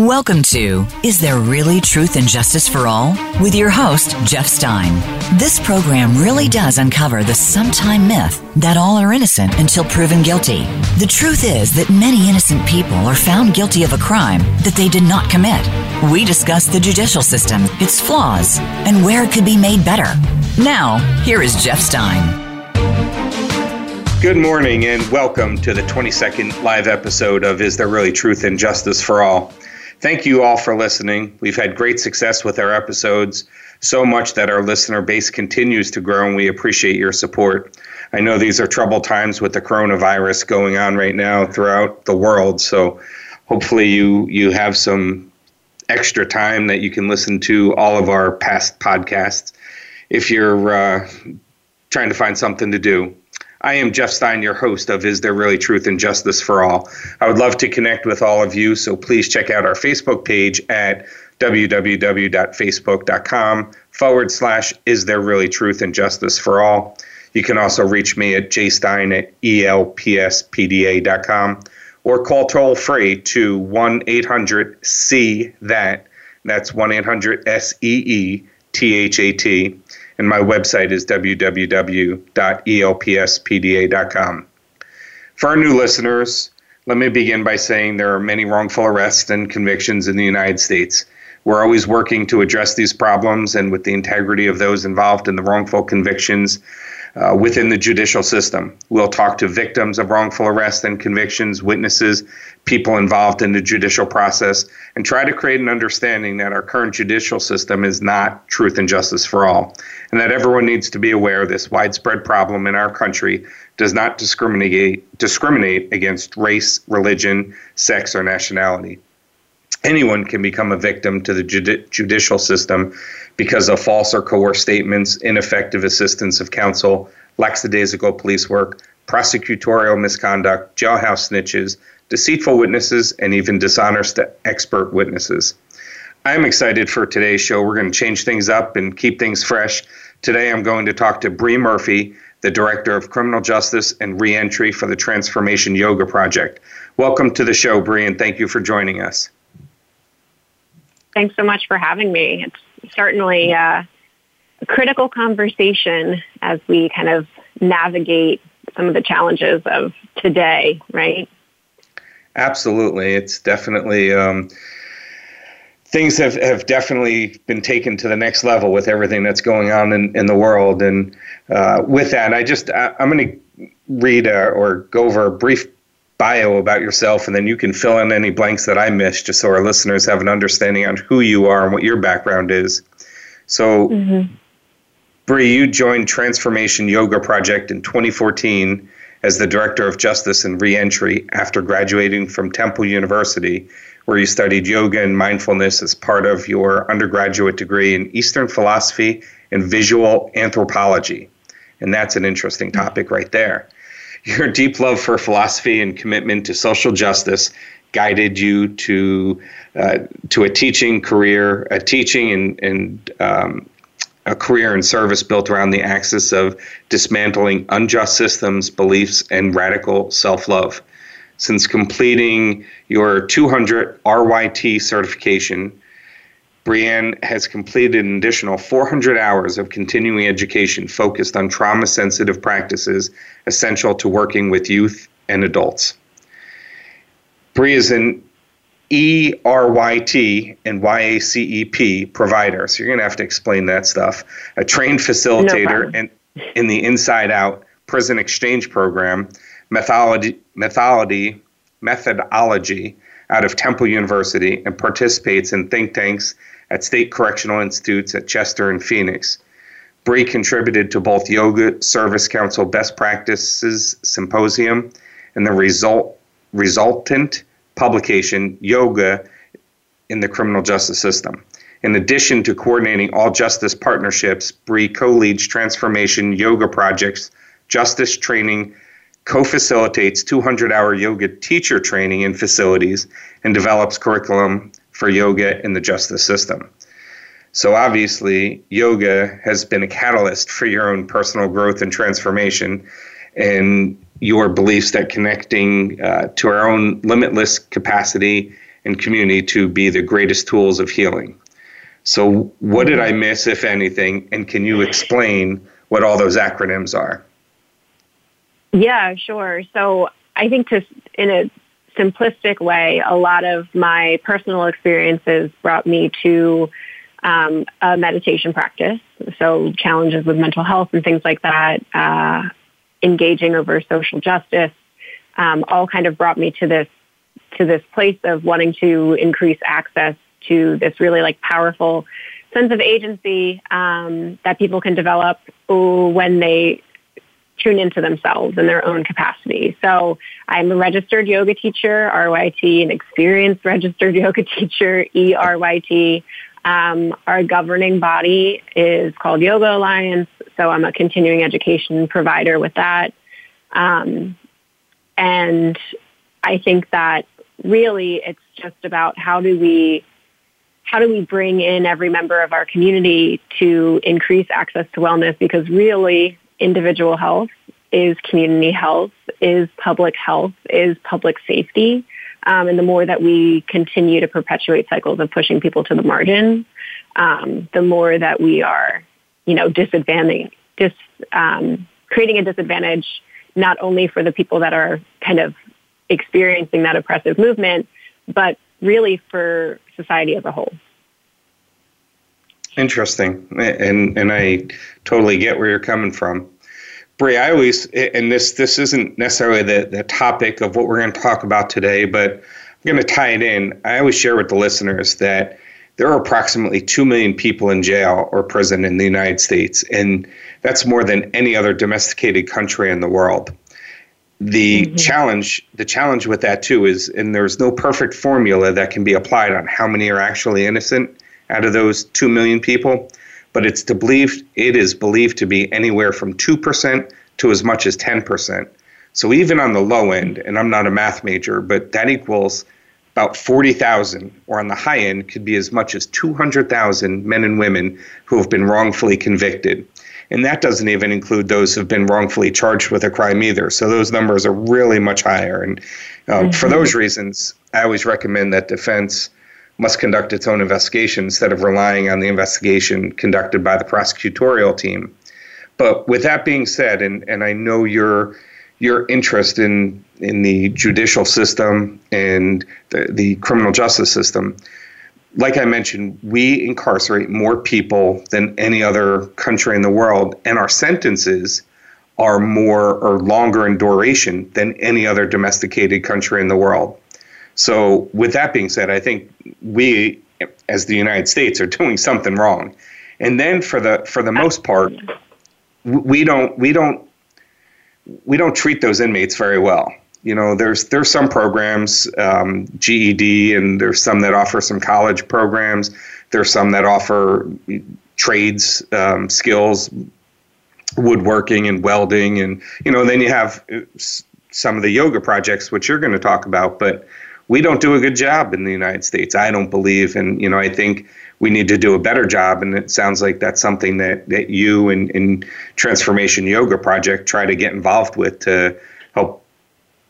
Welcome to Is There Really Truth and Justice for All? with your host, Jeff Stein. This program really does uncover the sometime myth that all are innocent until proven guilty. The truth is that many innocent people are found guilty of a crime that they did not commit. We discuss the judicial system, its flaws, and where it could be made better. Now, here is Jeff Stein. Good morning and welcome to the 22nd live episode of Is There Really Truth and Justice for All? Thank you all for listening. We've had great success with our episodes, so much that our listener base continues to grow, and we appreciate your support. I know these are troubled times with the coronavirus going on right now throughout the world, so hopefully you you have some extra time that you can listen to all of our past podcasts. If you're uh, trying to find something to do, I am Jeff Stein, your host of Is There Really Truth and Justice for All? I would love to connect with all of you, so please check out our Facebook page at www.facebook.com forward slash Is There Really Truth and Justice for All. You can also reach me at jstein at elpspda.com or call toll free to 1 800 C that. That's 1 800 S E E T H A T and my website is www.elpspda.com. For our new listeners, let me begin by saying there are many wrongful arrests and convictions in the United States. We're always working to address these problems and with the integrity of those involved in the wrongful convictions uh, within the judicial system. We'll talk to victims of wrongful arrests and convictions, witnesses, people involved in the judicial process, and try to create an understanding that our current judicial system is not truth and justice for all, and that everyone needs to be aware this widespread problem in our country does not discriminate discriminate against race, religion, sex, or nationality. Anyone can become a victim to the judi- judicial system because of false or coerced statements, ineffective assistance of counsel, lackadaisical police work, prosecutorial misconduct, jailhouse snitches, deceitful witnesses, and even dishonest expert witnesses. I'm excited for today's show. We're going to change things up and keep things fresh. Today, I'm going to talk to Bri Murphy, the Director of Criminal Justice and Reentry for the Transformation Yoga Project. Welcome to the show, Bri, and thank you for joining us. Thanks so much for having me. It's certainly uh, a critical conversation as we kind of navigate some of the challenges of today, right? Absolutely. It's definitely. Um, things have, have definitely been taken to the next level with everything that's going on in, in the world. And uh, with that, I just I, am going to read a, or go over a brief bio about yourself, and then you can fill in any blanks that I missed, just so our listeners have an understanding on who you are and what your background is. So, mm-hmm. Bri, you joined Transformation Yoga Project in 2014 as the Director of Justice and Reentry after graduating from Temple University, where you studied yoga and mindfulness as part of your undergraduate degree in Eastern philosophy and visual anthropology. And that's an interesting topic right there. Your deep love for philosophy and commitment to social justice guided you to uh, to a teaching career, a teaching and, and um, a career in service built around the axis of dismantling unjust systems, beliefs, and radical self love. Since completing your 200 RYT certification, Brianne has completed an additional 400 hours of continuing education focused on trauma sensitive practices essential to working with youth and adults. Bri is an ERYT and YACEP provider, so you're going to have to explain that stuff. A trained facilitator no in the Inside Out Prison Exchange Program, methodology, methodology, methodology out of Temple University, and participates in think tanks at state correctional institutes at Chester and Phoenix. Bri contributed to both Yoga Service Council Best Practices Symposium and the result, resultant publication, Yoga in the Criminal Justice System. In addition to coordinating all justice partnerships, Bri co leads transformation yoga projects, justice training, co facilitates 200 hour yoga teacher training in facilities, and develops curriculum for yoga in the justice system. So, obviously, yoga has been a catalyst for your own personal growth and transformation, and your beliefs that connecting uh, to our own limitless capacity and community to be the greatest tools of healing. So, what did I miss, if anything? And can you explain what all those acronyms are? Yeah, sure. So, I think to in a simplistic way, a lot of my personal experiences brought me to um, a meditation practice. So, challenges with mental health and things like that, uh, engaging over social justice, um, all kind of brought me to this to this place of wanting to increase access to this really like powerful sense of agency um, that people can develop when they tune into themselves in their own capacity. So I'm a registered yoga teacher, RYT, an experienced registered yoga teacher, ERYT. Um, our governing body is called Yoga Alliance, so I'm a continuing education provider with that. Um, and I think that really it's just about how do we how do we bring in every member of our community to increase access to wellness because really individual health is community health, is public health, is public safety. Um, and the more that we continue to perpetuate cycles of pushing people to the margin, um, the more that we are, you know, disadvantaging, dis, um, creating a disadvantage not only for the people that are kind of experiencing that oppressive movement, but really for society as a whole. Interesting, and and I totally get where you're coming from. Bri, I always, and this this isn't necessarily the, the topic of what we're going to talk about today, but I'm going to tie it in. I always share with the listeners that there are approximately 2 million people in jail or prison in the United States, and that's more than any other domesticated country in the world. The mm-hmm. challenge, the challenge with that too is, and there's no perfect formula that can be applied on how many are actually innocent out of those 2 million people but it's to believe it is believed to be anywhere from 2% to as much as 10%. So even on the low end, and I'm not a math major, but that equals about 40,000, or on the high end, could be as much as 200,000 men and women who have been wrongfully convicted. And that doesn't even include those who've been wrongfully charged with a crime either. So those numbers are really much higher. And um, mm-hmm. for those reasons, I always recommend that defense must conduct its own investigation instead of relying on the investigation conducted by the prosecutorial team. But with that being said, and, and I know your your interest in in the judicial system and the, the criminal justice system, like I mentioned, we incarcerate more people than any other country in the world, and our sentences are more or longer in duration than any other domesticated country in the world. So, with that being said, I think we, as the United States, are doing something wrong. And then, for the for the most part, we don't we don't we don't treat those inmates very well. You know, there's there's some programs, um, GED, and there's some that offer some college programs. There's some that offer trades um, skills, woodworking and welding, and you know, then you have some of the yoga projects, which you're going to talk about, but we don't do a good job in the United States. I don't believe, and you know, I think we need to do a better job. And it sounds like that's something that that you and, and Transformation Yoga Project try to get involved with to help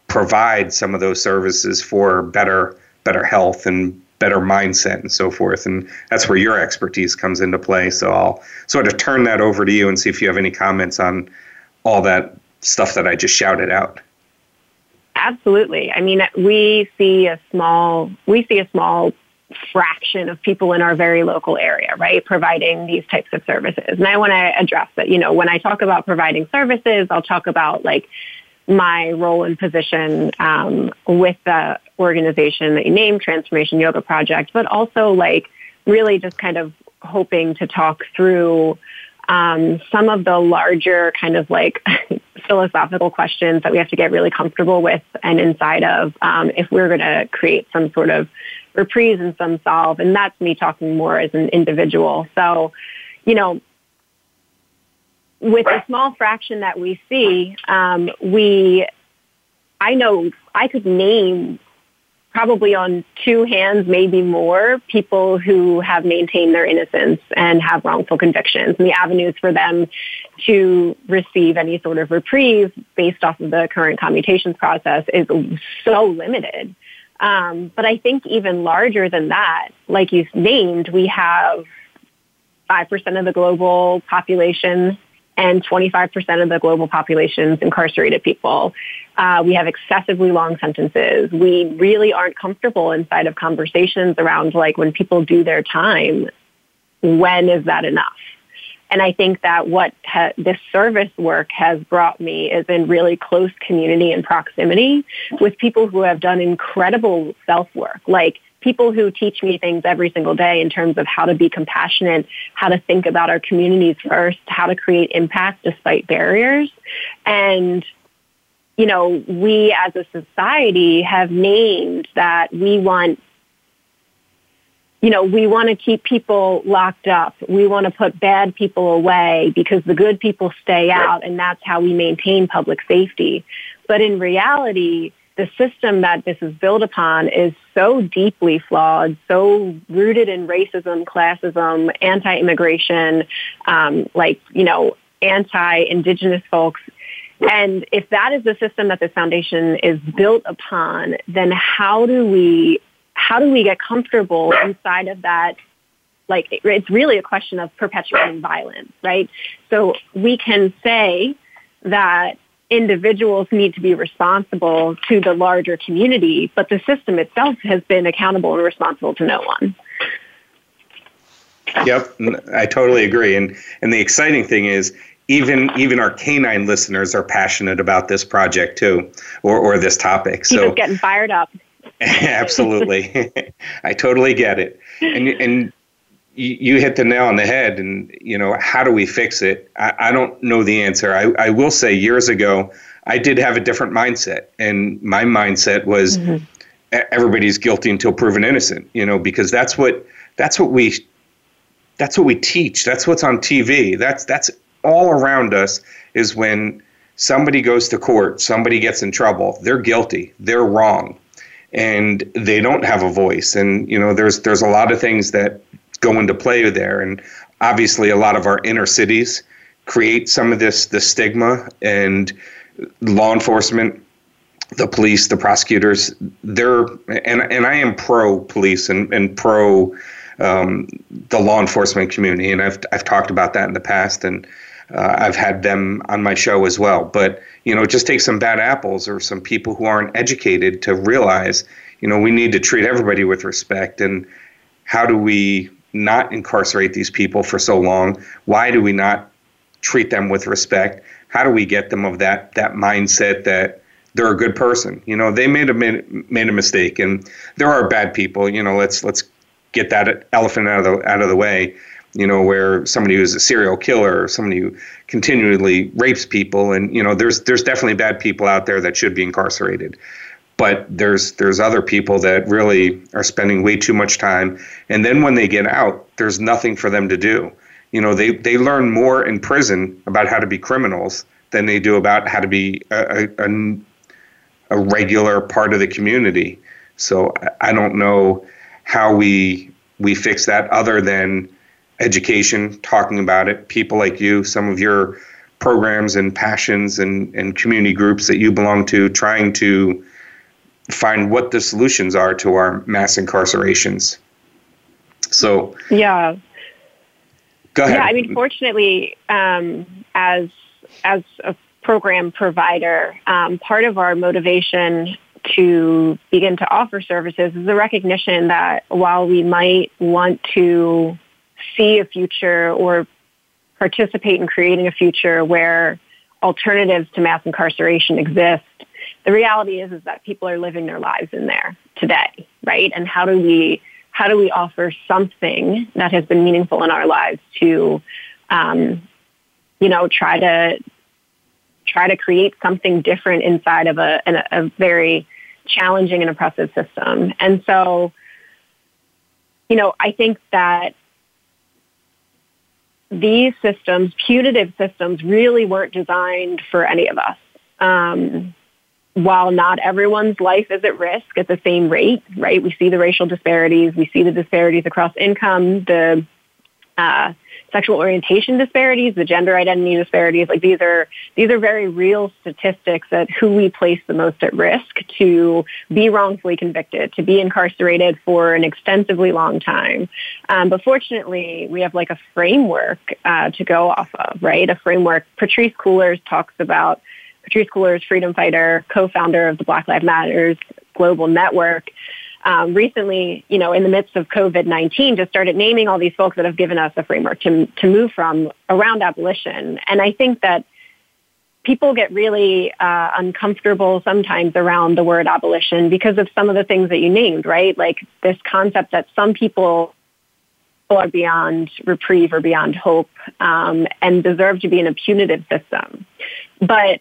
provide some of those services for better better health and better mindset and so forth. And that's where your expertise comes into play. So I'll sort of turn that over to you and see if you have any comments on all that stuff that I just shouted out. Absolutely. I mean, we see a small, we see a small fraction of people in our very local area, right, providing these types of services. And I want to address that, you know, when I talk about providing services, I'll talk about like my role and position um, with the organization that you named, Transformation Yoga Project, but also like really just kind of hoping to talk through um, some of the larger kind of like philosophical questions that we have to get really comfortable with and inside of um, if we're going to create some sort of reprise and some solve. And that's me talking more as an individual. So, you know, with the small fraction that we see, um, we, I know I could name probably on two hands, maybe more, people who have maintained their innocence and have wrongful convictions. And the avenues for them to receive any sort of reprieve based off of the current commutations process is so limited. Um, but I think even larger than that, like you named, we have 5% of the global population and 25% of the global population's incarcerated people. Uh, we have excessively long sentences. We really aren't comfortable inside of conversations around like when people do their time, when is that enough? And I think that what ha- this service work has brought me is in really close community and proximity with people who have done incredible self work, like people who teach me things every single day in terms of how to be compassionate, how to think about our communities first, how to create impact despite barriers. And you know, we as a society have named that we want you know, we want to keep people locked up. We want to put bad people away because the good people stay out and that's how we maintain public safety. But in reality, the system that this is built upon is so deeply flawed, so rooted in racism, classism, anti-immigration, um, like, you know, anti-indigenous folks. And if that is the system that this foundation is built upon, then how do we how do we get comfortable inside of that like it's really a question of perpetuating violence, right? So we can say that individuals need to be responsible to the larger community, but the system itself has been accountable and responsible to no one. Yep, I totally agree. And and the exciting thing is even even our canine listeners are passionate about this project too, or or this topic. So so getting fired up. Absolutely, I totally get it, and and you, hit the nail on the head. And you know, how do we fix it? I, I don't know the answer. I, I will say, years ago, I did have a different mindset, and my mindset was mm-hmm. everybody's guilty until proven innocent. You know, because that's what that's what we that's what we teach. That's what's on TV. That's that's all around us. Is when somebody goes to court, somebody gets in trouble, they're guilty, they're wrong and they don't have a voice. And you know, there's there's a lot of things that go into play there, and obviously, a lot of our inner cities create some of this the stigma and law enforcement the police, the prosecutors, they're and and I am pro police and and pro um, the law enforcement community, and I've I've talked about that in the past, and uh, I've had them on my show as well. But you know, it just take some bad apples or some people who aren't educated to realize, you know, we need to treat everybody with respect. And how do we not incarcerate these people for so long? Why do we not treat them with respect? How do we get them of that that mindset that they're a good person? You know, they made a made a mistake, and there are bad people. You know, let's let's get that elephant out of the out of the way you know, where somebody who's a serial killer or somebody who continually rapes people, and you know, there's there's definitely bad people out there that should be incarcerated, but there's there's other people that really are spending way too much time, and then when they get out, there's nothing for them to do. You know, they they learn more in prison about how to be criminals than they do about how to be a, a, a regular part of the community. So I don't know how we we fix that other than education, talking about it, people like you, some of your programs and passions and, and community groups that you belong to, trying to find what the solutions are to our mass incarcerations. So, yeah. Go ahead. Yeah, I mean, fortunately, um, as as a program provider, um, part of our motivation to begin to offer services is the recognition that while we might want to see a future or participate in creating a future where alternatives to mass incarceration exist, the reality is is that people are living their lives in there today, right? And how do we how do we offer something that has been meaningful in our lives to, um, you know, try to try to create something different inside of a, a, a very challenging and oppressive system. And so, you know, I think that these systems, punitive systems, really weren't designed for any of us. Um, while not everyone's life is at risk at the same rate, right? We see the racial disparities, we see the disparities across income, the uh, sexual orientation disparities, the gender identity disparities. Like these are these are very real statistics that who we place the most at risk to be wrongfully convicted, to be incarcerated for an extensively long time. Um, but fortunately, we have like a framework uh, to go off of, right? A framework. Patrisse Cullors talks about. Patrisse Cullors, freedom fighter, co-founder of the Black Lives Matters global network um, recently, you know, in the midst of COVID-19, just started naming all these folks that have given us a framework to, to move from around abolition. And I think that people get really uh, uncomfortable sometimes around the word abolition because of some of the things that you named, right? Like this concept that some people are beyond reprieve or beyond hope um, and deserve to be in a punitive system. But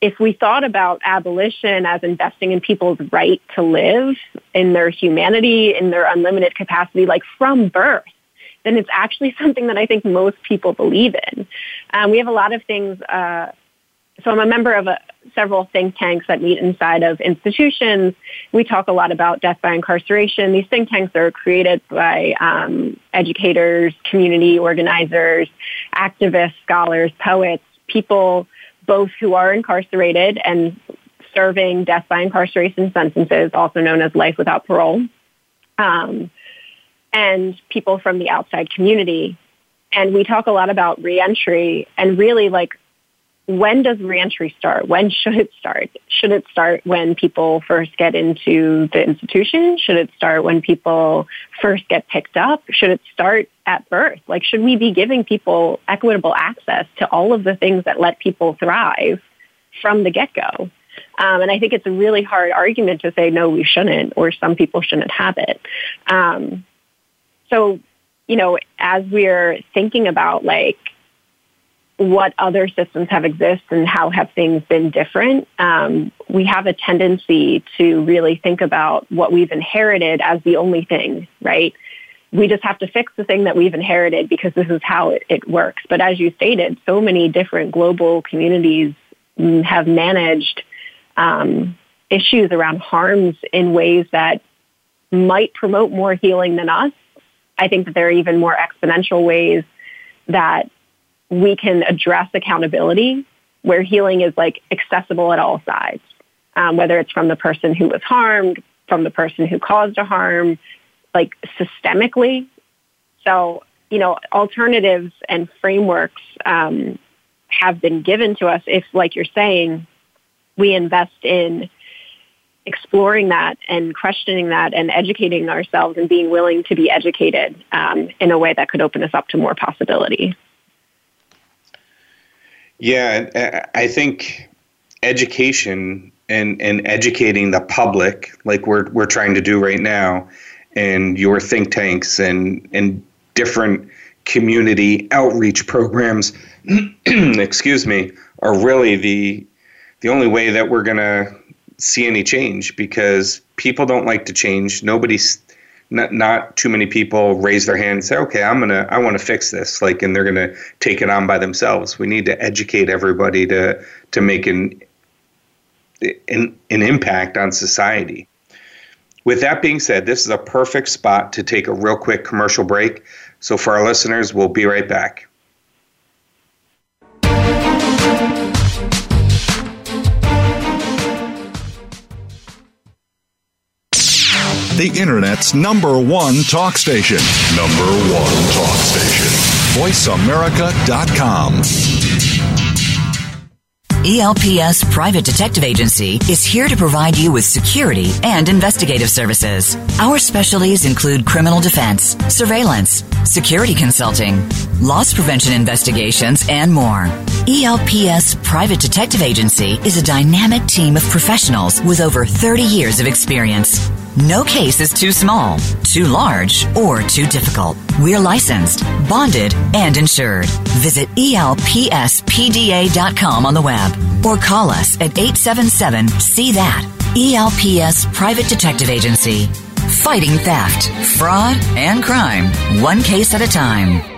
if we thought about abolition as investing in people's right to live, in their humanity, in their unlimited capacity, like from birth, then it's actually something that I think most people believe in. Um, we have a lot of things. Uh, so I'm a member of a, several think tanks that meet inside of institutions. We talk a lot about death by incarceration. These think tanks are created by um, educators, community organizers, activists, scholars, poets, people both who are incarcerated and serving death by incarceration sentences, also known as life without parole, um, and people from the outside community. And we talk a lot about reentry and really like when does reentry start? When should it start? Should it start when people first get into the institution? Should it start when people first get picked up? Should it start at birth? Like, should we be giving people equitable access to all of the things that let people thrive from the get-go? Um, and I think it's a really hard argument to say, no, we shouldn't, or some people shouldn't have it. Um, so, you know, as we're thinking about like what other systems have existed and how have things been different, um, we have a tendency to really think about what we've inherited as the only thing, right? We just have to fix the thing that we've inherited because this is how it, it works. But as you stated, so many different global communities have managed um, issues around harms in ways that might promote more healing than us. I think that there are even more exponential ways that we can address accountability where healing is like accessible at all sides, um, whether it's from the person who was harmed, from the person who caused a harm, like systemically. So, you know, alternatives and frameworks um, have been given to us if, like you're saying, we invest in exploring that and questioning that and educating ourselves and being willing to be educated um, in a way that could open us up to more possibility. Yeah, uh, I think education and, and educating the public, like we're we're trying to do right now, and your think tanks and and different community outreach programs, excuse me, are really the the only way that we're gonna see any change because people don't like to change. Nobody's not not too many people raise their hand and say, "Okay, I'm gonna I want to fix this," like, and they're gonna take it on by themselves. We need to educate everybody to to make an an, an impact on society. With that being said, this is a perfect spot to take a real quick commercial break. So for our listeners, we'll be right back. The Internet's number one talk station. Number one talk station. VoiceAmerica.com. ELPS Private Detective Agency is here to provide you with security and investigative services. Our specialties include criminal defense, surveillance, security consulting, loss prevention investigations, and more. ELPS Private Detective Agency is a dynamic team of professionals with over 30 years of experience. No case is too small, too large, or too difficult. We're licensed, bonded, and insured. Visit elpspda.com on the web or call us at 877 See That. ELPS Private Detective Agency. Fighting theft, fraud, and crime, one case at a time.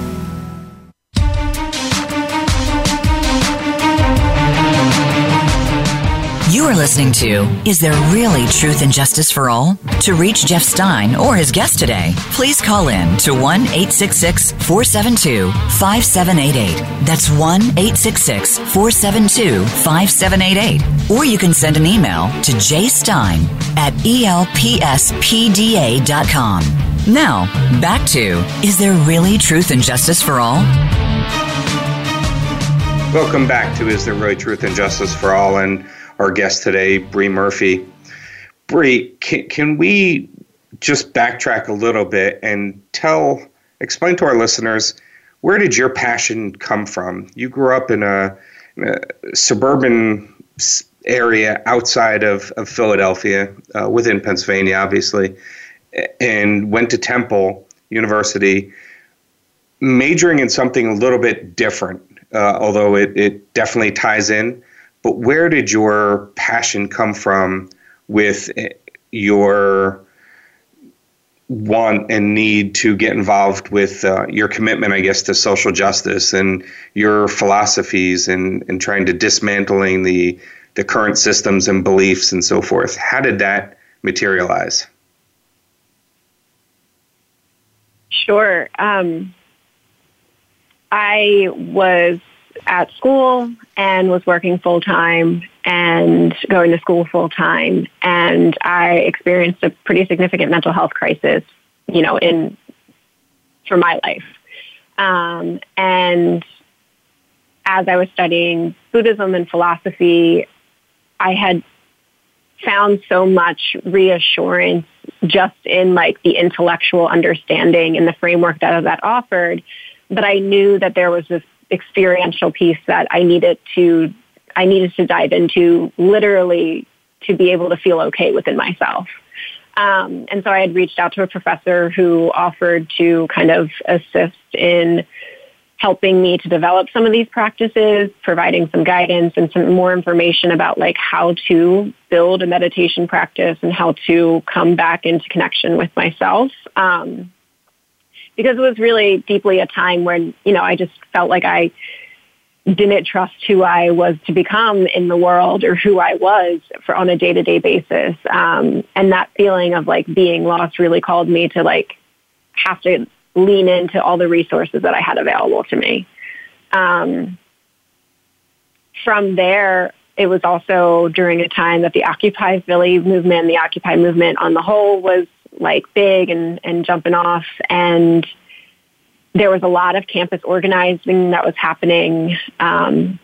You're listening to Is There Really Truth and Justice for All? To reach Jeff Stein or his guest today, please call in to 1 866 472 5788. That's 1 866 472 5788. Or you can send an email to jstein at elpspda.com. Now, back to Is There Really Truth and Justice for All? Welcome back to Is There Really Truth and Justice for All? And our guest today, Bri Murphy. Bri, can, can we just backtrack a little bit and tell, explain to our listeners, where did your passion come from? You grew up in a, in a suburban area outside of, of Philadelphia, uh, within Pennsylvania, obviously, and went to Temple University, majoring in something a little bit different, uh, although it, it definitely ties in. But where did your passion come from with your want and need to get involved with uh, your commitment, I guess, to social justice and your philosophies and, and trying to dismantling the the current systems and beliefs and so forth. How did that materialize? Sure. Um, I was at school and was working full time and going to school full time. And I experienced a pretty significant mental health crisis, you know, in for my life. Um, and as I was studying Buddhism and philosophy, I had found so much reassurance just in like the intellectual understanding and the framework that that offered. But I knew that there was this experiential piece that I needed to I needed to dive into literally to be able to feel okay within myself. Um, and so I had reached out to a professor who offered to kind of assist in helping me to develop some of these practices, providing some guidance and some more information about like how to build a meditation practice and how to come back into connection with myself. Um, because it was really deeply a time when, you know, I just felt like I didn't trust who I was to become in the world or who I was for on a day to day basis. Um, and that feeling of like being lost really called me to like have to lean into all the resources that I had available to me. Um, from there, it was also during a time that the Occupy Philly movement, the Occupy movement on the whole was like big and, and jumping off. And there was a lot of campus organizing that was happening. Um,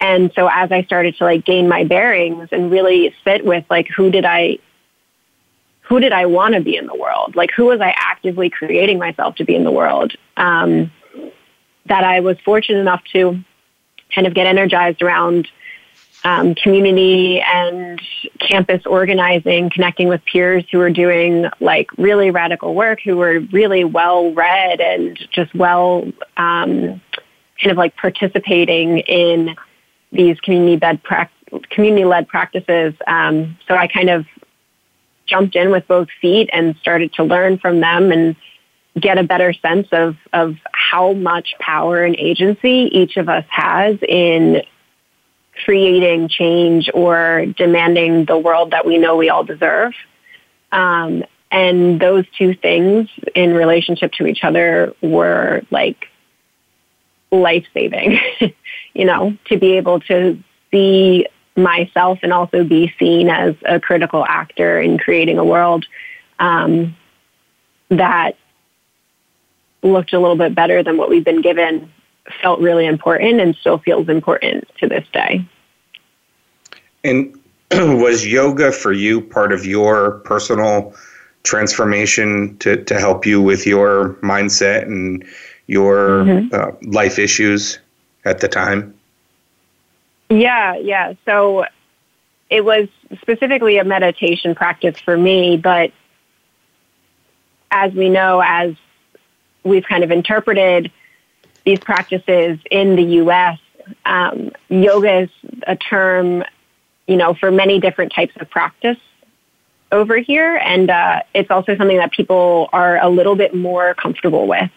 and so as I started to like gain my bearings and really sit with like, who did I, who did I want to be in the world? Like, who was I actively creating myself to be in the world? Um, that I was fortunate enough to kind of get energized around um, community and campus organizing, connecting with peers who were doing like really radical work, who were really well read and just well um, kind of like participating in these community led pra- community led practices. Um, so I kind of jumped in with both feet and started to learn from them and get a better sense of of how much power and agency each of us has in creating change or demanding the world that we know we all deserve. Um, and those two things in relationship to each other were like life saving, you know, to be able to see myself and also be seen as a critical actor in creating a world um, that looked a little bit better than what we've been given felt really important and still feels important to this day. And was yoga for you part of your personal transformation to, to help you with your mindset and your mm-hmm. uh, life issues at the time? Yeah, yeah. So it was specifically a meditation practice for me, but as we know, as we've kind of interpreted these practices in the U.S., um, yoga is a term, you know, for many different types of practice over here, and uh, it's also something that people are a little bit more comfortable with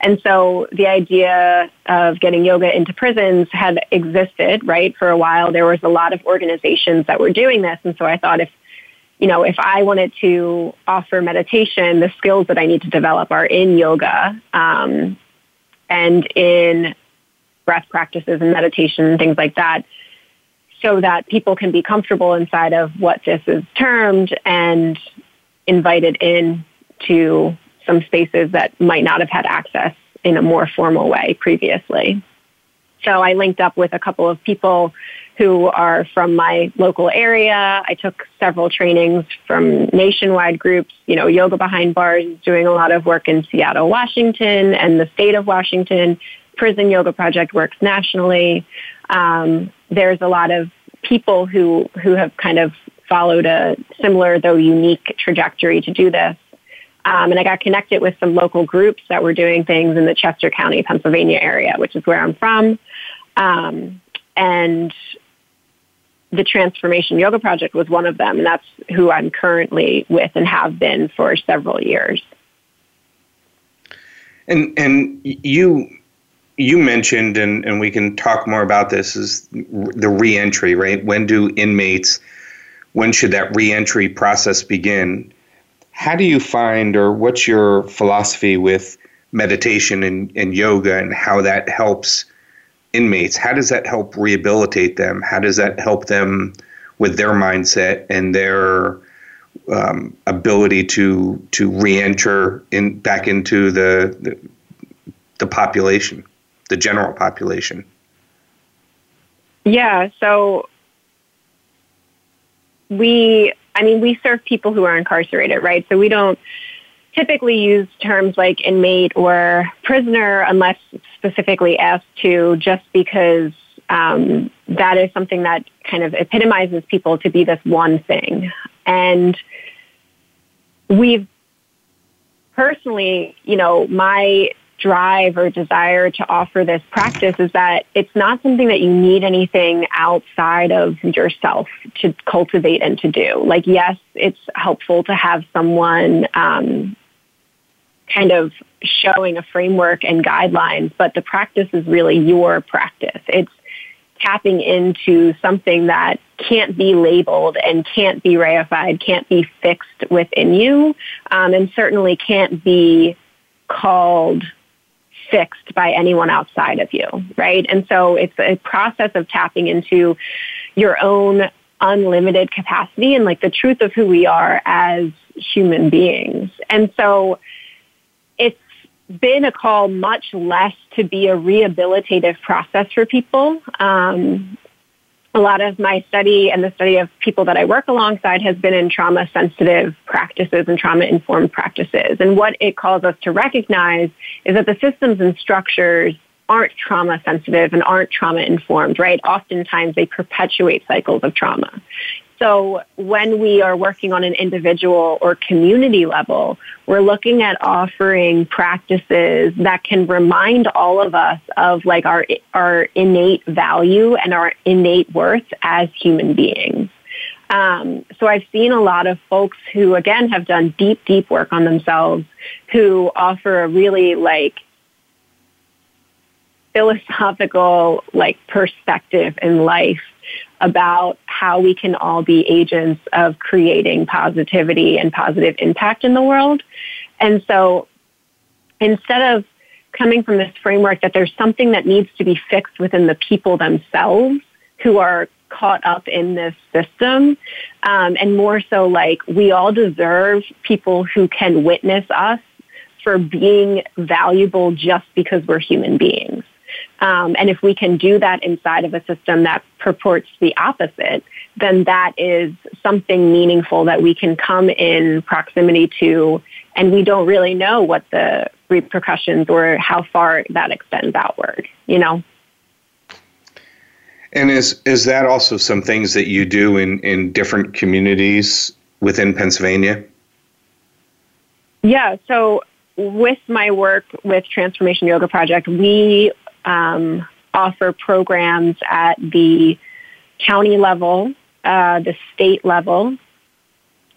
And so the idea of getting yoga into prisons had existed, right? For a while, there was a lot of organizations that were doing this. And so I thought if, you know, if I wanted to offer meditation, the skills that I need to develop are in yoga um, and in breath practices and meditation and things like that so that people can be comfortable inside of what this is termed and invited in to some spaces that might not have had access in a more formal way previously. So I linked up with a couple of people who are from my local area. I took several trainings from nationwide groups. You know, Yoga Behind Bars is doing a lot of work in Seattle, Washington, and the state of Washington. Prison Yoga Project works nationally. Um, there's a lot of people who who have kind of followed a similar though unique trajectory to do this. Um, and I got connected with some local groups that were doing things in the Chester County, Pennsylvania area, which is where I'm from. Um, and the Transformation Yoga Project was one of them, and that's who I'm currently with and have been for several years. And and you you mentioned, and, and we can talk more about this, is the reentry, right? When do inmates, when should that reentry process begin? How do you find, or what's your philosophy with meditation and, and yoga and how that helps inmates? How does that help rehabilitate them? How does that help them with their mindset and their um, ability to to reenter in back into the, the the population? the general population? Yeah, so we, I mean, we serve people who are incarcerated, right? So we don't typically use terms like inmate or prisoner unless specifically asked to, just because um, that is something that kind of epitomizes people to be this one thing. And we've personally, you know, my drive or desire to offer this practice is that it's not something that you need anything outside of yourself to cultivate and to do. Like, yes, it's helpful to have someone um, kind of showing a framework and guidelines, but the practice is really your practice. It's tapping into something that can't be labeled and can't be reified, can't be fixed within you, um, and certainly can't be called fixed by anyone outside of you, right? And so it's a process of tapping into your own unlimited capacity and like the truth of who we are as human beings. And so been a call much less to be a rehabilitative process for people. Um, a lot of my study and the study of people that I work alongside has been in trauma sensitive practices and trauma informed practices. And what it calls us to recognize is that the systems and structures aren't trauma sensitive and aren't trauma informed, right? Oftentimes they perpetuate cycles of trauma. So when we are working on an individual or community level, we're looking at offering practices that can remind all of us of like our, our innate value and our innate worth as human beings. Um, so I've seen a lot of folks who, again, have done deep, deep work on themselves who offer a really like philosophical like perspective in life about how we can all be agents of creating positivity and positive impact in the world. And so instead of coming from this framework that there's something that needs to be fixed within the people themselves who are caught up in this system, um, and more so like we all deserve people who can witness us for being valuable just because we're human beings. Um, and if we can do that inside of a system that purports the opposite, then that is something meaningful that we can come in proximity to, and we don't really know what the repercussions or how far that extends outward, you know? And is is that also some things that you do in, in different communities within Pennsylvania? Yeah, so with my work with Transformation Yoga Project, we um, offer programs at the county level, uh, the state level,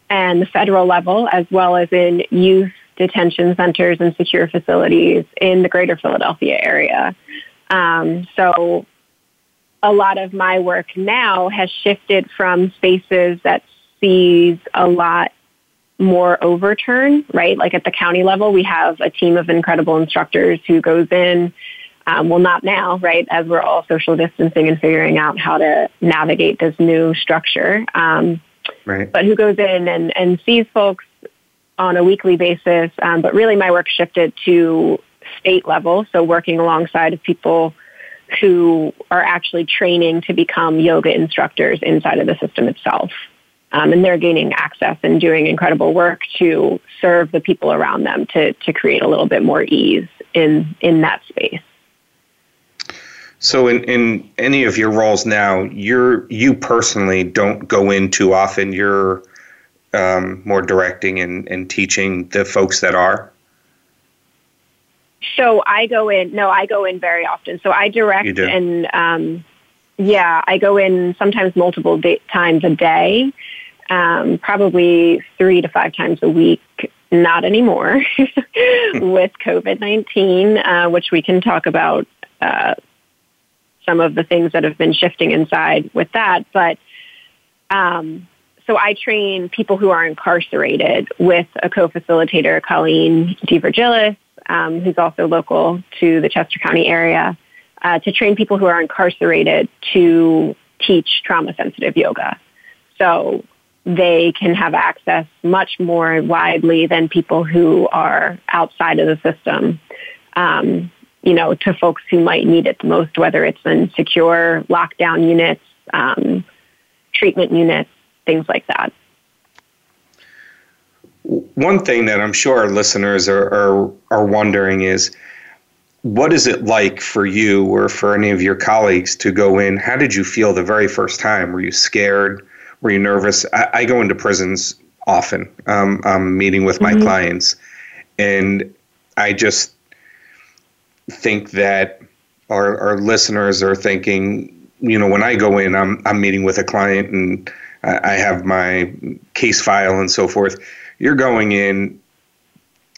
and the federal level, as well as in youth detention centers and secure facilities in the greater Philadelphia area. Um, so a lot of my work now has shifted from spaces that sees a lot more overturn, right? Like at the county level, we have a team of incredible instructors who goes in, um, well, not now, right? As we're all social distancing and figuring out how to navigate this new structure. Um, right. But who goes in and, and sees folks on a weekly basis. Um, but really, my work shifted to state level, so working alongside of people who are actually training to become yoga instructors inside of the system itself. Um, and they're gaining access and doing incredible work to serve the people around them to, to create a little bit more ease in, in that space. So in, in any of your roles now, you're you personally don't go in too often. You're um, more directing and, and teaching the folks that are. So I go in. No, I go in very often. So I direct and um, yeah, I go in sometimes multiple day, times a day, um, probably three to five times a week. Not anymore with COVID nineteen, uh, which we can talk about uh, some of the things that have been shifting inside with that. But um, so I train people who are incarcerated with a co-facilitator, Colleen DeVirgilis, um, who's also local to the Chester County area, uh, to train people who are incarcerated to teach trauma-sensitive yoga. So they can have access much more widely than people who are outside of the system. Um, you know, to folks who might need it the most, whether it's in secure lockdown units, um, treatment units, things like that. One thing that I'm sure our listeners are, are, are wondering is what is it like for you or for any of your colleagues to go in? How did you feel the very first time? Were you scared? Were you nervous? I, I go into prisons often. Um, I'm meeting with my mm-hmm. clients, and I just think that our, our listeners are thinking, you know, when I go in, I'm I'm meeting with a client and I have my case file and so forth. You're going in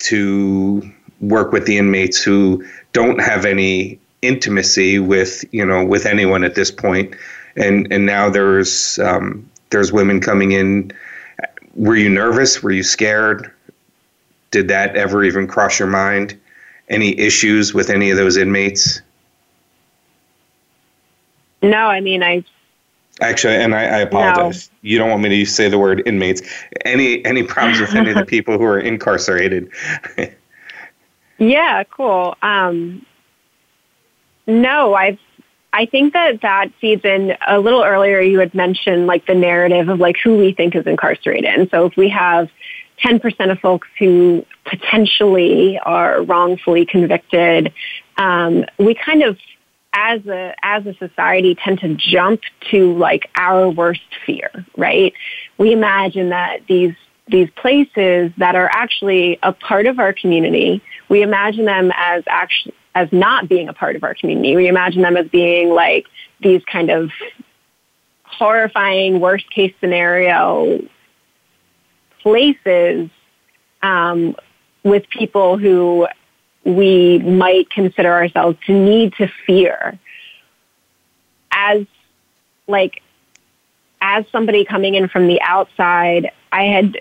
to work with the inmates who don't have any intimacy with you know with anyone at this point, and and now there's um, there's women coming in. Were you nervous? Were you scared? Did that ever even cross your mind? Any issues with any of those inmates? No, I mean I Actually, and I, I apologize. No. You don't want me to say the word inmates. Any any problems with any of the people who are incarcerated? yeah, cool. Um, no, I've. I think that that feeds in a little earlier. You had mentioned like the narrative of like who we think is incarcerated, and so if we have 10% of folks who potentially are wrongfully convicted, um, we kind of as a as a society tend to jump to like our worst fear, right? We imagine that these these places that are actually a part of our community, we imagine them as actually as not being a part of our community. We imagine them as being like these kind of horrifying worst case scenario places um, with people who we might consider ourselves to need to fear. As like as somebody coming in from the outside i had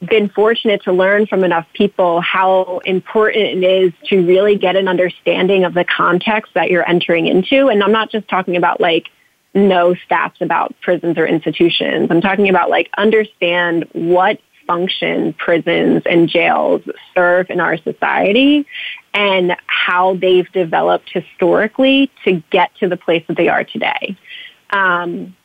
been fortunate to learn from enough people how important it is to really get an understanding of the context that you're entering into. And i'm not just talking about like know stats about prisons or institutions i'm talking about like understand what function prisons and jails serve in our society and how they've developed historically to get to the place that they are today. Um,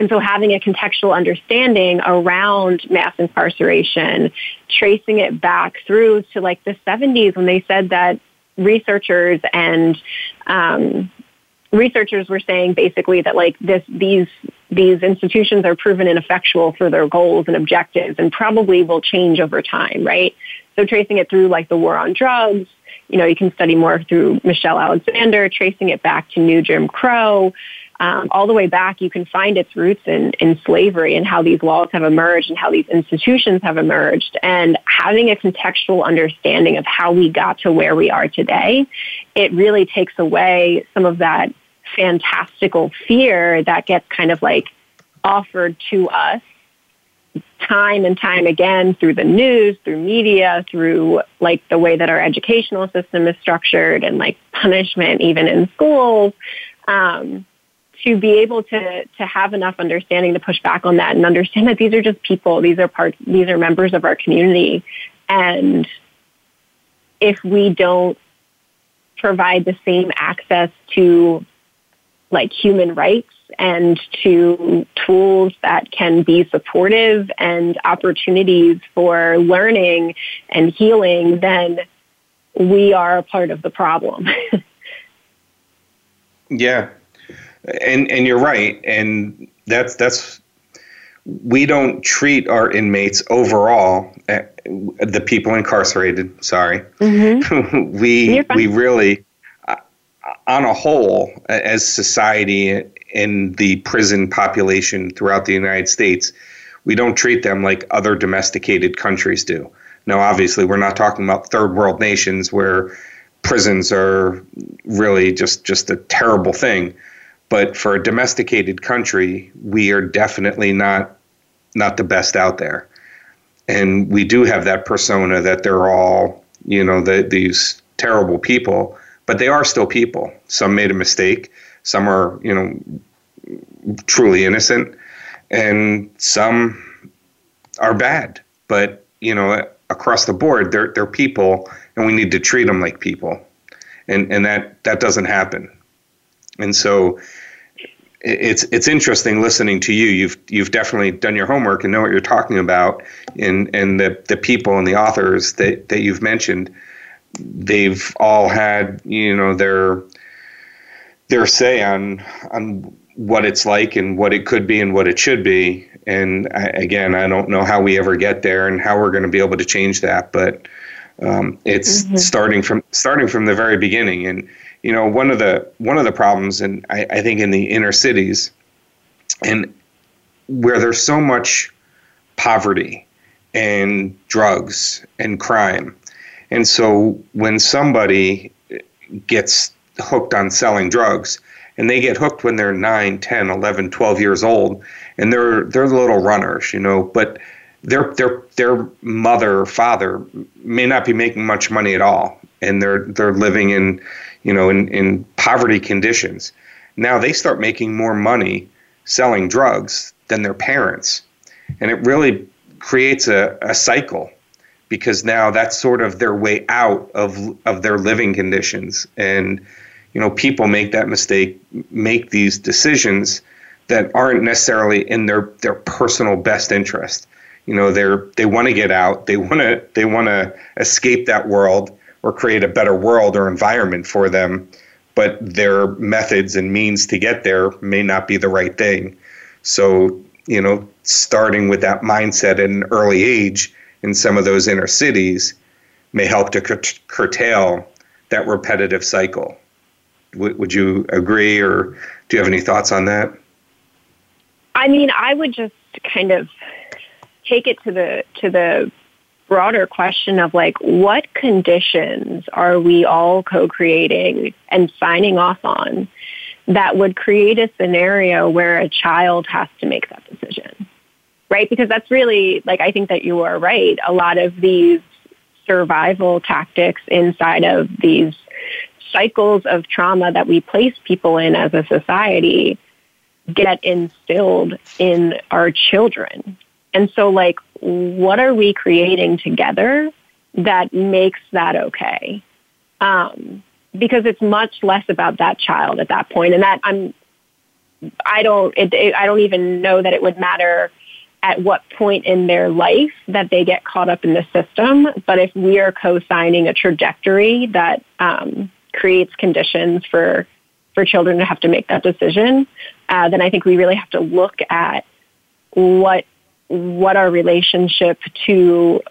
and so having a contextual understanding around mass incarceration, tracing it back through to like the 70s when they said that researchers and um, researchers were saying basically that like this these these institutions are proven ineffectual for their goals and objectives and probably will change over time, right? So tracing it through like the war on drugs, you know, you can study more through Michelle Alexander, tracing it back to New Jim Crow, um, all the way back, you can find its roots in, in slavery and how these laws have emerged and how these institutions have emerged. And having a contextual understanding of how we got to where we are today, it really takes away some of that fantastical fear that gets kind of like offered to us time and time again through the news, through media, through like the way that our educational system is structured and like punishment even in schools. Um, to be able to to have enough understanding to push back on that and understand that these are just people these are parts these are members of our community. And if we don't provide the same access to like human rights and to tools that can be supportive and opportunities for learning and healing then we are a part of the problem. Yeah and and you're right, and that's that's we don't treat our inmates overall, uh, the people incarcerated. Sorry, mm-hmm. we we really, uh, on a whole, as society in the prison population throughout the United States, we don't treat them like other domesticated countries do. Now, obviously, we're not talking about third world nations where prisons are really just just a terrible thing. But for a domesticated country, we are definitely not not the best out there. And we do have that persona that they're all, you know, the, these terrible people, but they are still people. Some made a mistake. Some are, you know, truly innocent, and some are bad. But you know, across the board, they're they're people, and we need to treat them like people, and and that that doesn't happen. And so it's it's interesting listening to you. You've you've definitely done your homework and know what you're talking about. And and the the people and the authors that that you've mentioned, they've all had you know their their say on on what it's like and what it could be and what it should be. And I, again, I don't know how we ever get there and how we're going to be able to change that, but um, it's mm-hmm. starting from starting from the very beginning and you know one of the one of the problems and I, I think in the inner cities and where there's so much poverty and drugs and crime. And so when somebody gets hooked on selling drugs and they get hooked when they're 9 10 11 12 years old and they're they're little runners you know but their their their mother or father may not be making much money at all and they're they're living in you know, in, in poverty conditions. Now they start making more money selling drugs than their parents. And it really creates a, a cycle because now that's sort of their way out of, of their living conditions. And, you know, people make that mistake, make these decisions that aren't necessarily in their, their personal best interest. You know, they're, they want to get out, they want to, they want to escape that world or create a better world or environment for them, but their methods and means to get there may not be the right thing. So, you know, starting with that mindset at an early age in some of those inner cities may help to curtail that repetitive cycle. W- would you agree, or do you have any thoughts on that? I mean, I would just kind of take it to the to the broader question of like what conditions are we all co-creating and signing off on that would create a scenario where a child has to make that decision? Right? Because that's really like i think that you are right. A lot of these survival tactics inside of these cycles of trauma that we place people in as a society get instilled in our children and so like what are we creating together that makes that okay? Um, because it's much less about that child at that point, and that I'm. I don't. It, it, I don't even know that it would matter at what point in their life that they get caught up in the system. But if we are co-signing a trajectory that um, creates conditions for for children to have to make that decision, uh, then I think we really have to look at what what our relationship to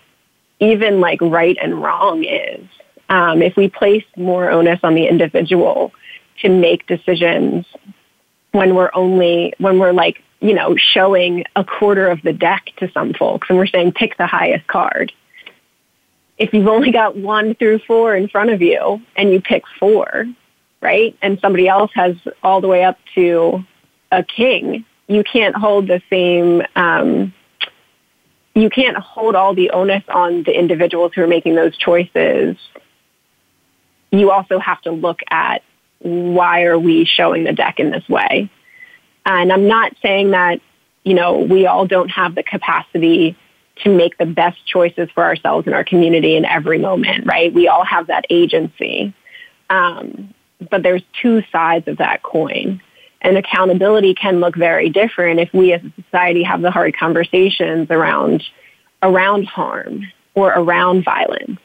even like right and wrong is. Um, if we place more onus on the individual to make decisions when we're only, when we're like, you know, showing a quarter of the deck to some folks and we're saying pick the highest card. If you've only got one through four in front of you and you pick four, right? And somebody else has all the way up to a king, you can't hold the same, um, you can't hold all the onus on the individuals who are making those choices. You also have to look at why are we showing the deck in this way? And I'm not saying that, you know, we all don't have the capacity to make the best choices for ourselves and our community in every moment, right? We all have that agency. Um, but there's two sides of that coin. And accountability can look very different if we as a society have the hard conversations around, around harm or around violence.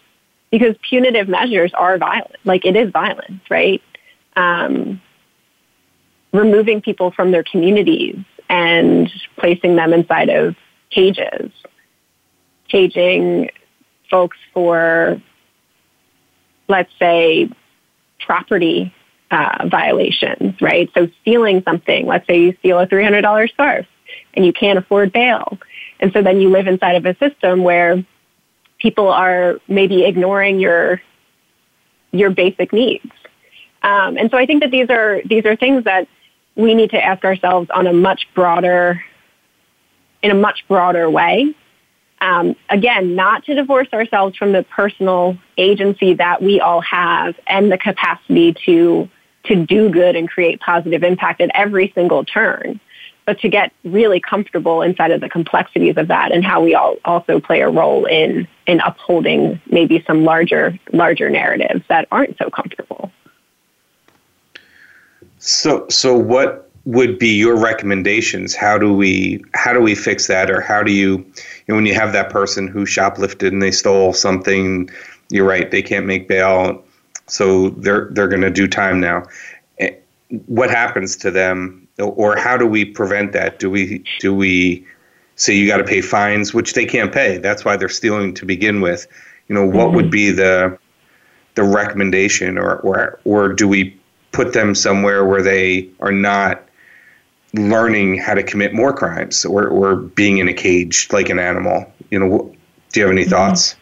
Because punitive measures are violent. Like it is violence, right? Um, removing people from their communities and placing them inside of cages, caging folks for, let's say, property uh, violations, right? So stealing something, let's say you steal a $300 scarf and you can't afford bail. And so then you live inside of a system where people are maybe ignoring your, your basic needs. Um, and so I think that these are, these are things that we need to ask ourselves on a much broader, in a much broader way. Um, again, not to divorce ourselves from the personal agency that we all have and the capacity to to do good and create positive impact at every single turn, but to get really comfortable inside of the complexities of that and how we all also play a role in in upholding maybe some larger larger narratives that aren't so comfortable. So, so what would be your recommendations? How do we how do we fix that, or how do you, you know, when you have that person who shoplifted and they stole something, you're right, they can't make bail, so they're they're going to do time now. Eh, what happens to them, or how do we prevent that? Do we do we say you got to pay fines, which they can't pay? That's why they're stealing to begin with. You know, what mm-hmm. would be the the recommendation, or or or do we put them somewhere where they are not learning how to commit more crimes or, or being in a cage like an animal. You know, do you have any mm-hmm. thoughts?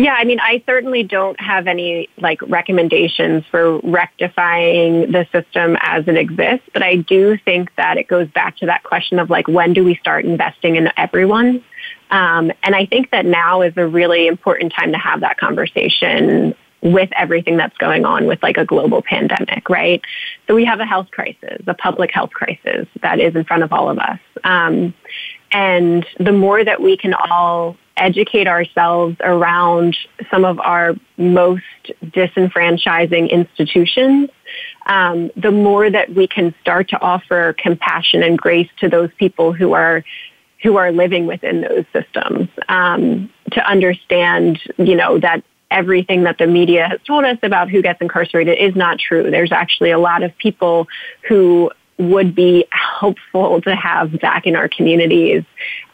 Yeah, I mean, I certainly don't have any like recommendations for rectifying the system as it exists, but I do think that it goes back to that question of like, when do we start investing in everyone? Um, and I think that now is a really important time to have that conversation with everything that's going on with like a global pandemic, right? So we have a health crisis, a public health crisis that is in front of all of us. Um, and the more that we can all educate ourselves around some of our most disenfranchising institutions, um, the more that we can start to offer compassion and grace to those people who are who are living within those systems um, to understand, you know, that everything that the media has told us about who gets incarcerated is not true. There's actually a lot of people who would be helpful to have back in our communities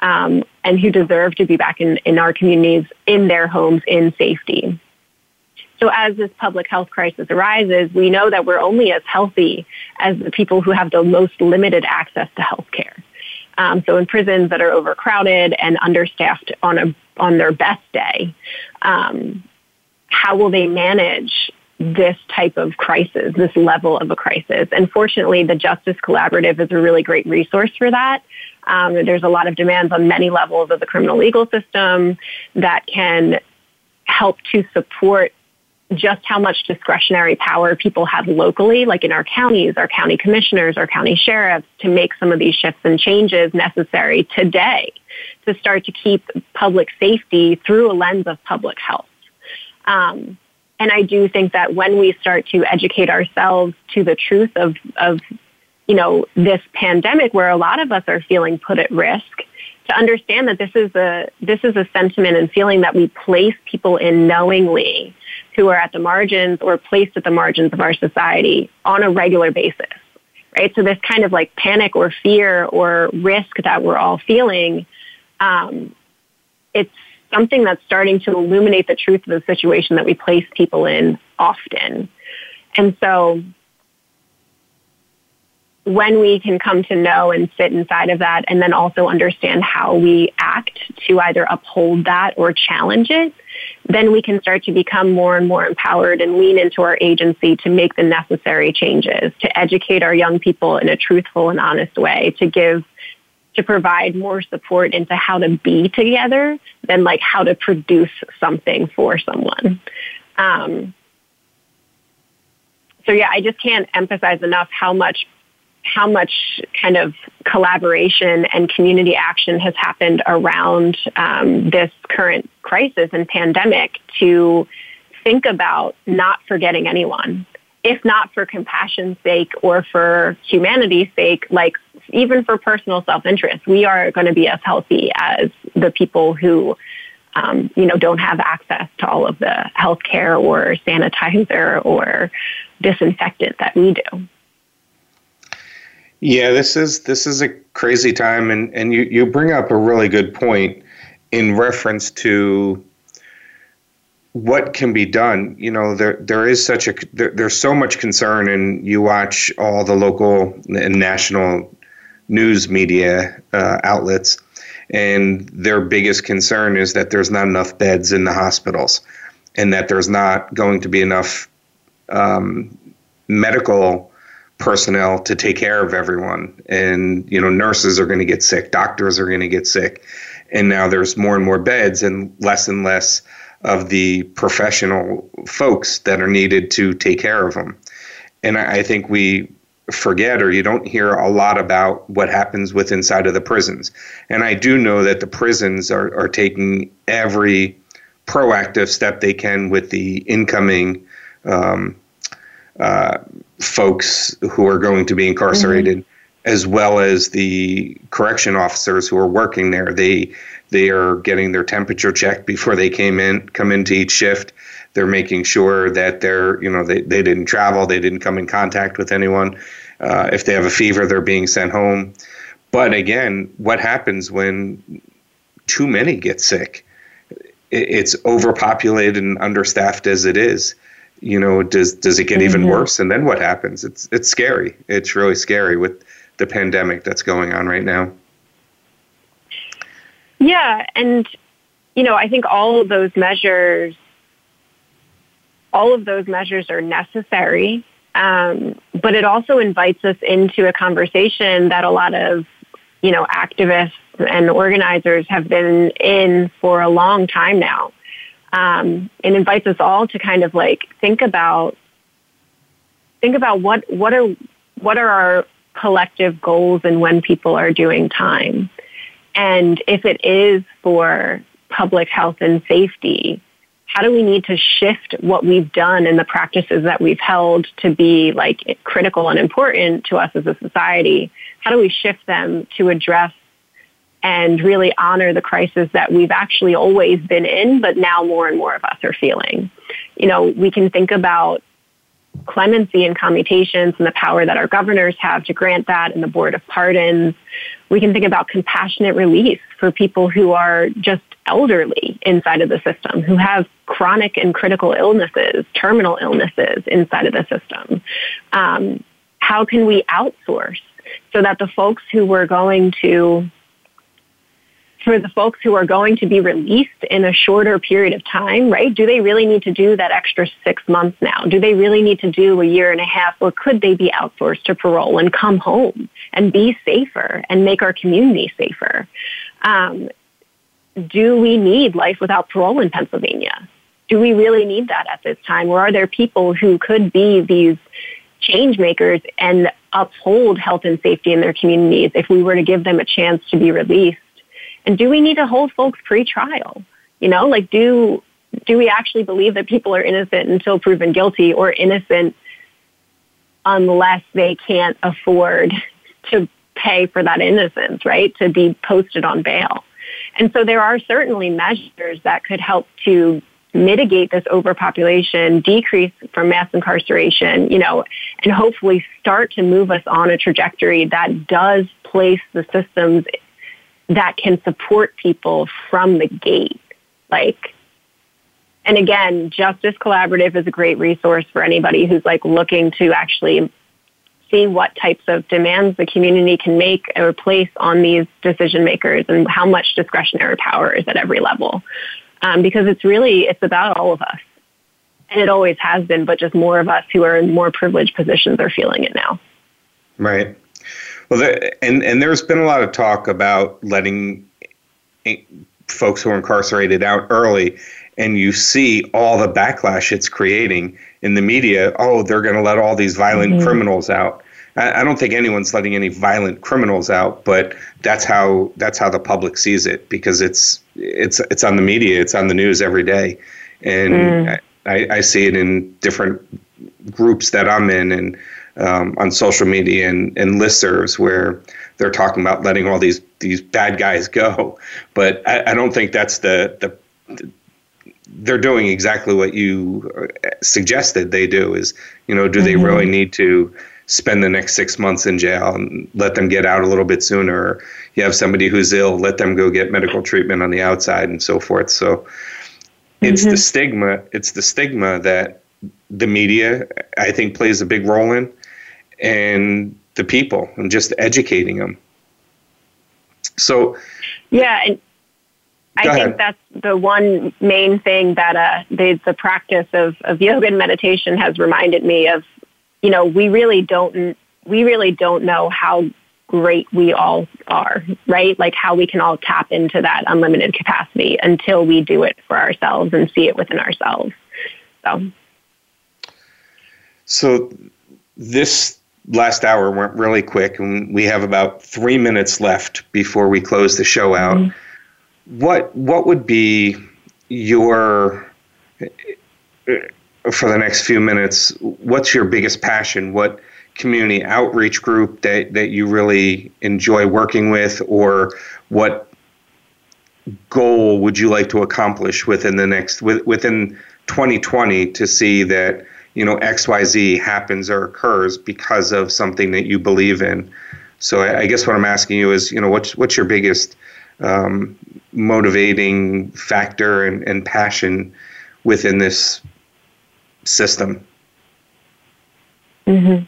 um, and who deserve to be back in, in our communities in their homes in safety. So as this public health crisis arises, we know that we're only as healthy as the people who have the most limited access to health care. Um, so in prisons that are overcrowded and understaffed on a on their best day, um, how will they manage this type of crisis, this level of a crisis. And fortunately, the Justice Collaborative is a really great resource for that. Um, there's a lot of demands on many levels of the criminal legal system that can help to support just how much discretionary power people have locally, like in our counties, our county commissioners, our county sheriffs, to make some of these shifts and changes necessary today to start to keep public safety through a lens of public health. Um, and I do think that when we start to educate ourselves to the truth of, of, you know, this pandemic where a lot of us are feeling put at risk, to understand that this is a, this is a sentiment and feeling that we place people in knowingly who are at the margins or placed at the margins of our society on a regular basis. Right? So this kind of like panic or fear or risk that we're all feeling, um, it's something that's starting to illuminate the truth of the situation that we place people in often. And so when we can come to know and sit inside of that and then also understand how we act to either uphold that or challenge it, then we can start to become more and more empowered and lean into our agency to make the necessary changes, to educate our young people in a truthful and honest way, to give to provide more support into how to be together than like how to produce something for someone. Um, so yeah, I just can't emphasize enough how much how much kind of collaboration and community action has happened around um, this current crisis and pandemic to think about not forgetting anyone, if not for compassion's sake or for humanity's sake, like even for personal self-interest. We are going to be as healthy as the people who um, you know, don't have access to all of the health care or sanitizer or disinfectant that we do. Yeah, this is this is a crazy time, and and you you bring up a really good point in reference to what can be done. You know, there there is such a there, there's so much concern, and you watch all the local and national news media uh, outlets, and their biggest concern is that there's not enough beds in the hospitals, and that there's not going to be enough um, medical personnel to take care of everyone and you know nurses are going to get sick doctors are going to get sick and now there's more and more beds and less and less of the professional folks that are needed to take care of them and i, I think we forget or you don't hear a lot about what happens with inside of the prisons and i do know that the prisons are, are taking every proactive step they can with the incoming um, uh, folks who are going to be incarcerated, mm-hmm. as well as the correction officers who are working there. They they are getting their temperature checked before they came in come into each shift. They're making sure that they're you know they, they didn't travel, they didn't come in contact with anyone. Uh, if they have a fever, they're being sent home. But again, what happens when too many get sick? It's overpopulated and understaffed as it is you know does does it get even mm-hmm. worse and then what happens it's it's scary it's really scary with the pandemic that's going on right now yeah and you know i think all of those measures all of those measures are necessary um, but it also invites us into a conversation that a lot of you know activists and organizers have been in for a long time now. Um, and invites us all to kind of like think about think about what what are what are our collective goals and when people are doing time, and if it is for public health and safety, how do we need to shift what we've done and the practices that we've held to be like critical and important to us as a society? How do we shift them to address and really honor the crisis that we've actually always been in, but now more and more of us are feeling. You know, we can think about clemency and commutations and the power that our governors have to grant that and the Board of Pardons. We can think about compassionate release for people who are just elderly inside of the system, who have chronic and critical illnesses, terminal illnesses inside of the system. Um, how can we outsource so that the folks who we're going to for the folks who are going to be released in a shorter period of time, right? Do they really need to do that extra six months now? Do they really need to do a year and a half or could they be outsourced to parole and come home and be safer and make our community safer? Um, do we need life without parole in Pennsylvania? Do we really need that at this time? Or are there people who could be these change makers and uphold health and safety in their communities if we were to give them a chance to be released? And do we need to hold folks pre-trial? You know, like do do we actually believe that people are innocent until proven guilty or innocent unless they can't afford to pay for that innocence, right? To be posted on bail. And so there are certainly measures that could help to mitigate this overpopulation, decrease from mass incarceration, you know, and hopefully start to move us on a trajectory that does place the systems that can support people from the gate. Like, and again, Justice Collaborative is a great resource for anybody who's like looking to actually see what types of demands the community can make or place on these decision makers and how much discretionary power is at every level. Um, because it's really, it's about all of us. And it always has been, but just more of us who are in more privileged positions are feeling it now. Right. Well, there, and, and there's been a lot of talk about letting folks who are incarcerated out early and you see all the backlash it's creating in the media. Oh, they're going to let all these violent mm-hmm. criminals out. I, I don't think anyone's letting any violent criminals out, but that's how that's how the public sees it because it's it's it's on the media, it's on the news every day, and mm. I, I see it in different groups that I'm in and um, on social media and, and listservs where they're talking about letting all these these bad guys go. But I, I don't think that's the, the, the they're doing exactly what you uh, suggested they do is you know do mm-hmm. they really need to spend the next six months in jail and let them get out a little bit sooner you have somebody who's ill let them go get medical treatment on the outside and so forth so it's mm-hmm. the stigma it's the stigma that the media i think plays a big role in and the people and just educating them so yeah and I think that's the one main thing that uh, the, the practice of, of yoga and meditation has reminded me of. You know, we really don't we really don't know how great we all are, right? Like how we can all tap into that unlimited capacity until we do it for ourselves and see it within ourselves. So, so this last hour went really quick, and we have about three minutes left before we close the show out. Mm-hmm what what would be your for the next few minutes? What's your biggest passion? What community outreach group that that you really enjoy working with, or what goal would you like to accomplish within the next within 2020 to see that you know XYZ happens or occurs because of something that you believe in. So I, I guess what I'm asking you is, you know, what's what's your biggest um, motivating factor and, and passion within this system. Mm-hmm.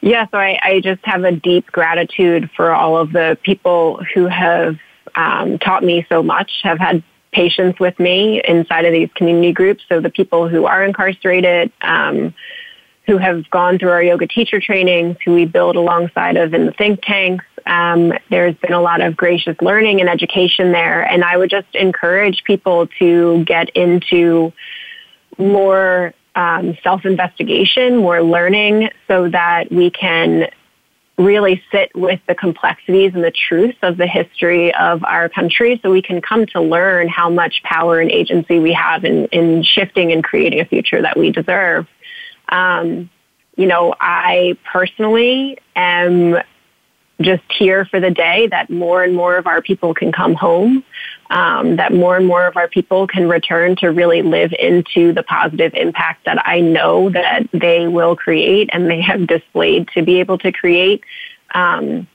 Yeah, so I, I, just have a deep gratitude for all of the people who have um, taught me so much, have had patience with me inside of these community groups. So the people who are incarcerated, um, who have gone through our yoga teacher trainings, who we build alongside of in the think tanks, um, there's been a lot of gracious learning and education there, and I would just encourage people to get into more um, self-investigation, more learning, so that we can really sit with the complexities and the truth of the history of our country so we can come to learn how much power and agency we have in, in shifting and creating a future that we deserve. Um, you know, I personally am just here for the day that more and more of our people can come home, um, that more and more of our people can return to really live into the positive impact that I know that they will create and they have displayed to be able to create. Um,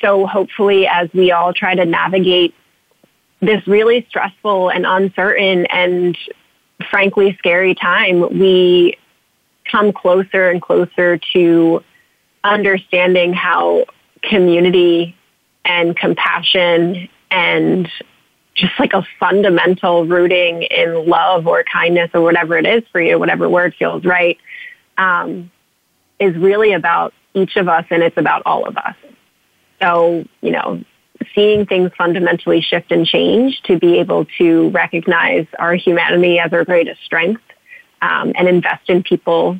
so hopefully as we all try to navigate this really stressful and uncertain and frankly scary time, we come closer and closer to understanding how community and compassion and just like a fundamental rooting in love or kindness or whatever it is for you, whatever word feels right, um, is really about each of us and it's about all of us. So, you know, seeing things fundamentally shift and change to be able to recognize our humanity as our greatest strength um, and invest in people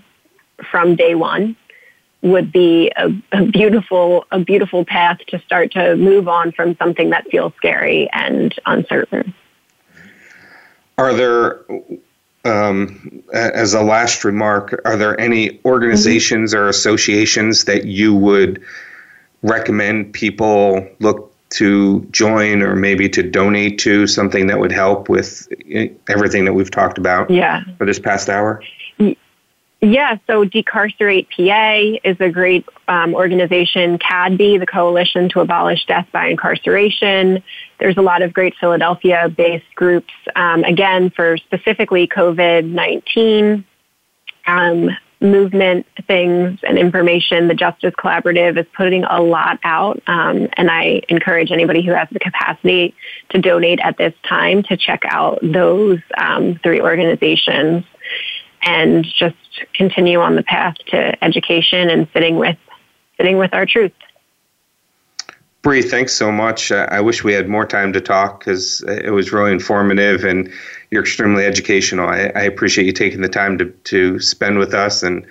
from day one would be a, a, beautiful a beautiful path to start to move on from something that feels scary and uncertain. Are there, um, as a last remark, are there any organizations mm-hmm. or associations that you would recommend people look to join or maybe to donate to something that would help with everything that we've talked about yeah. for this past hour? Yeah, so Decarcerate PA is a great um, organization. CADB, the Coalition to Abolish Death by Incarceration. There's a lot of great Philadelphia-based groups, um, again, for specifically COVID-19. Um, movement things and information. The Justice Collaborative is putting a lot out, um, and I encourage anybody who has the capacity to donate at this time to check out those um, three organizations and just continue on the path to education and sitting with sitting with our truth. Bri, thanks so much. I wish we had more time to talk because it was really informative and you're extremely educational. I, I, appreciate you taking the time to, to spend with us and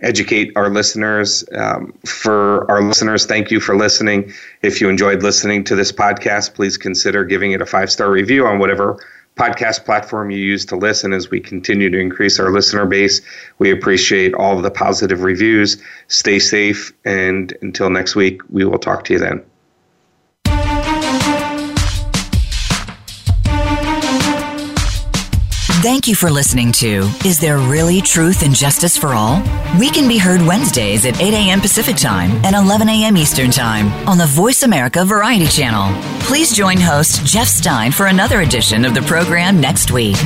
educate our listeners. Um, for our listeners, thank you for listening. If you enjoyed listening to this podcast, please consider giving it a five star review on whatever podcast platform you use to listen as we continue to increase our listener base. We appreciate all of the positive reviews. Stay safe, and until next week, we will talk to you then. Thank you for listening to Is There Really Truth and Justice for All? We can be heard Wednesdays at 8 a.m. Pacific Time and 11 a.m. Eastern Time on the Voice America Variety Channel. Please join host Jeff Stein for another edition of the program next week.